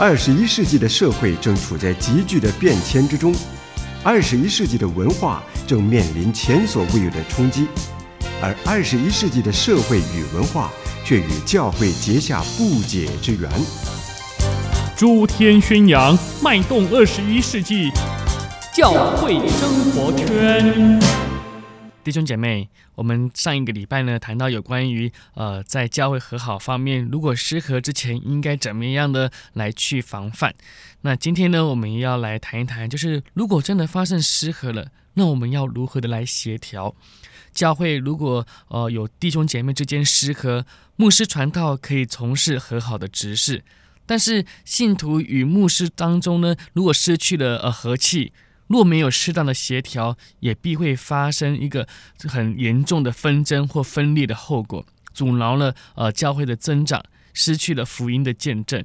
二十一世纪的社会正处在急剧的变迁之中，二十一世纪的文化正面临前所未有的冲击，而二十一世纪的社会与文化却与教会结下不解之缘。诸天宣扬，脉动二十一世纪，教会生活圈。弟兄姐妹，我们上一个礼拜呢，谈到有关于呃，在教会和好方面，如果失和之前应该怎么样的来去防范。那今天呢，我们要来谈一谈，就是如果真的发生失和了，那我们要如何的来协调？教会如果呃有弟兄姐妹之间失和，牧师传道可以从事和好的职事，但是信徒与牧师当中呢，如果失去了呃和气。若没有适当的协调，也必会发生一个很严重的纷争或分裂的后果，阻挠了呃教会的增长，失去了福音的见证。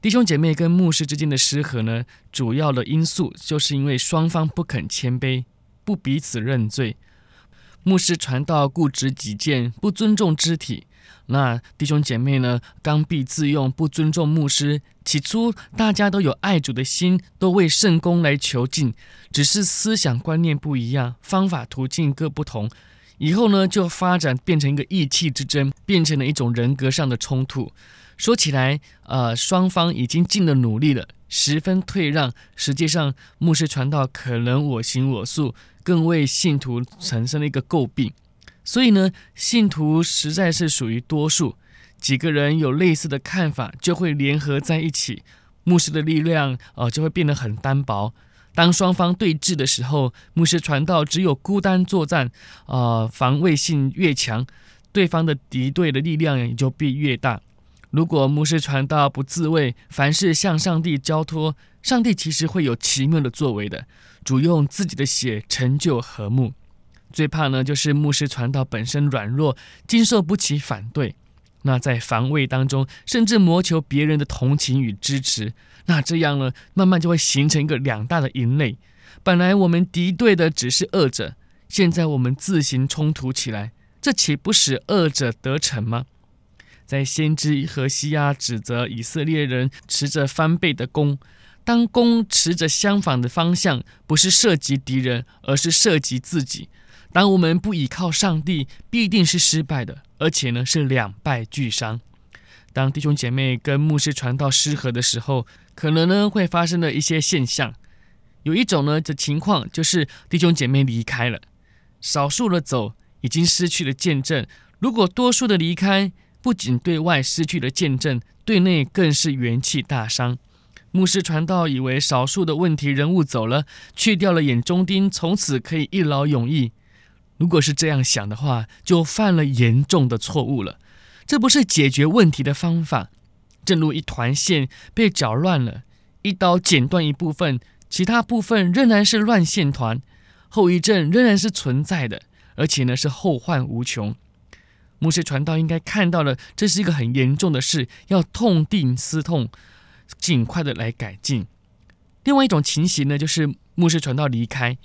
弟兄姐妹跟牧师之间的失和呢，主要的因素就是因为双方不肯谦卑，不彼此认罪。牧师传道固执己见，不尊重肢体。那弟兄姐妹呢，刚愎自用，不尊重牧师。起初大家都有爱主的心，都为圣公来求进，只是思想观念不一样，方法途径各不同。以后呢，就发展变成一个意气之争，变成了一种人格上的冲突。说起来，呃，双方已经尽了努力了，十分退让。实际上，牧师传道可能我行我素，更为信徒产生了一个诟病。所以呢，信徒实在是属于多数，几个人有类似的看法，就会联合在一起，牧师的力量呃就会变得很单薄。当双方对峙的时候，牧师传道只有孤单作战，呃，防卫性越强，对方的敌对的力量也就变越大。如果牧师传道不自卫，凡事向上帝交托，上帝其实会有奇妙的作为的，主用自己的血成就和睦。最怕呢，就是牧师传道本身软弱，经受不起反对。那在防卫当中，甚至谋求别人的同情与支持。那这样呢，慢慢就会形成一个两大的营垒。本来我们敌对的只是恶者，现在我们自行冲突起来，这岂不使恶者得逞吗？在先知何西阿指责以色列人持着翻倍的弓，当弓持着相反的方向，不是射击敌人，而是射击自己。当我们不倚靠上帝，必定是失败的，而且呢是两败俱伤。当弟兄姐妹跟牧师传道失和的时候，可能呢会发生的一些现象。有一种呢的情况就是弟兄姐妹离开了，少数的走已经失去了见证。如果多数的离开，不仅对外失去了见证，对内更是元气大伤。牧师传道以为少数的问题人物走了，去掉了眼中钉，从此可以一劳永逸。如果是这样想的话，就犯了严重的错误了。这不是解决问题的方法。正如一团线被搅乱了，一刀剪断一部分，其他部分仍然是乱线团，后遗症仍然是存在的，而且呢是后患无穷。牧师传道应该看到了，这是一个很严重的事，要痛定思痛，尽快的来改进。另外一种情形呢，就是牧师传道离开。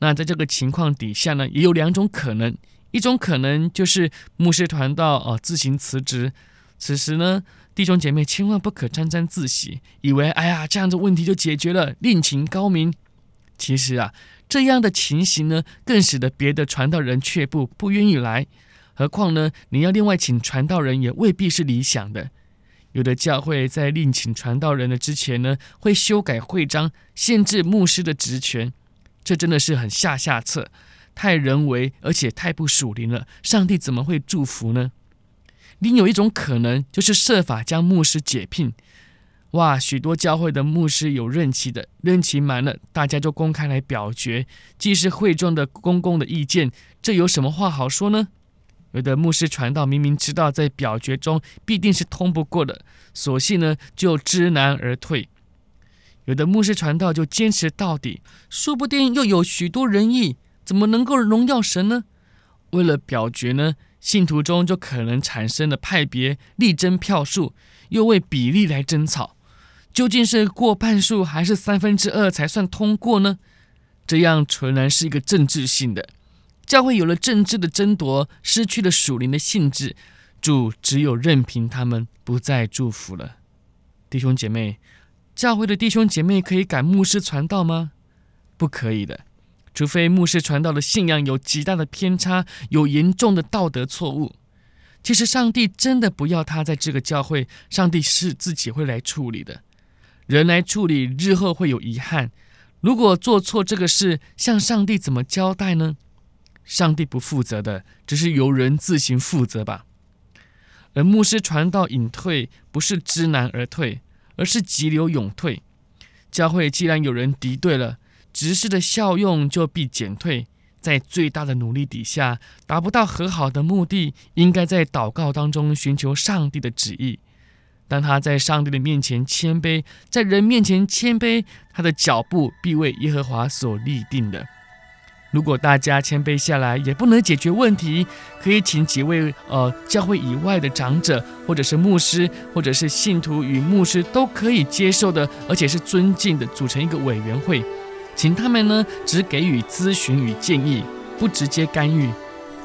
那在这个情况底下呢，也有两种可能，一种可能就是牧师传道哦、自行辞职。此时呢，弟兄姐妹千万不可沾沾自喜，以为哎呀这样子问题就解决了，另请高明。其实啊，这样的情形呢，更使得别的传道人却步，不愿意来。何况呢，你要另外请传道人也未必是理想的。有的教会在另请传道人的之前呢，会修改会章，限制牧师的职权。这真的是很下下策，太人为，而且太不属灵了。上帝怎么会祝福呢？另有一种可能，就是设法将牧师解聘。哇，许多教会的牧师有任期的，任期满了，大家就公开来表决，既是会众的公共的意见，这有什么话好说呢？有的牧师传道，明明知道在表决中必定是通不过的，索性呢就知难而退。有的牧师传道就坚持到底，说不定又有许多人意，怎么能够荣耀神呢？为了表决呢，信徒中就可能产生了派别，力争票数，又为比例来争吵。究竟是过半数还是三分之二才算通过呢？这样纯然是一个政治性的。教会有了政治的争夺，失去了属灵的性质，主只有任凭他们，不再祝福了。弟兄姐妹，教会的弟兄姐妹可以赶牧师传道吗？不可以的，除非牧师传道的信仰有极大的偏差，有严重的道德错误。其实上帝真的不要他在这个教会，上帝是自己会来处理的。人来处理，日后会有遗憾。如果做错这个事，向上帝怎么交代呢？上帝不负责的，只是由人自行负责吧。而牧师传道隐退，不是知难而退，而是急流勇退。教会既然有人敌对了，执事的效用就必减退。在最大的努力底下，达不到和好的目的，应该在祷告当中寻求上帝的旨意。当他在上帝的面前谦卑，在人面前谦卑，他的脚步必为耶和华所立定的。如果大家谦卑下来也不能解决问题，可以请几位呃教会以外的长者，或者是牧师，或者是信徒与牧师都可以接受的，而且是尊敬的，组成一个委员会，请他们呢只给予咨询与建议，不直接干预，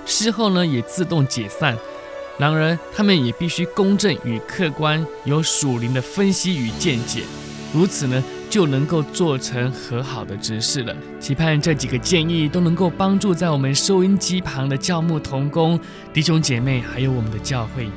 事后呢也自动解散。然而，他们也必须公正与客观，有属灵的分析与见解，如此呢，就能够做成和好的执事了。期盼这几个建议都能够帮助在我们收音机旁的教牧童工弟兄姐妹，还有我们的教会。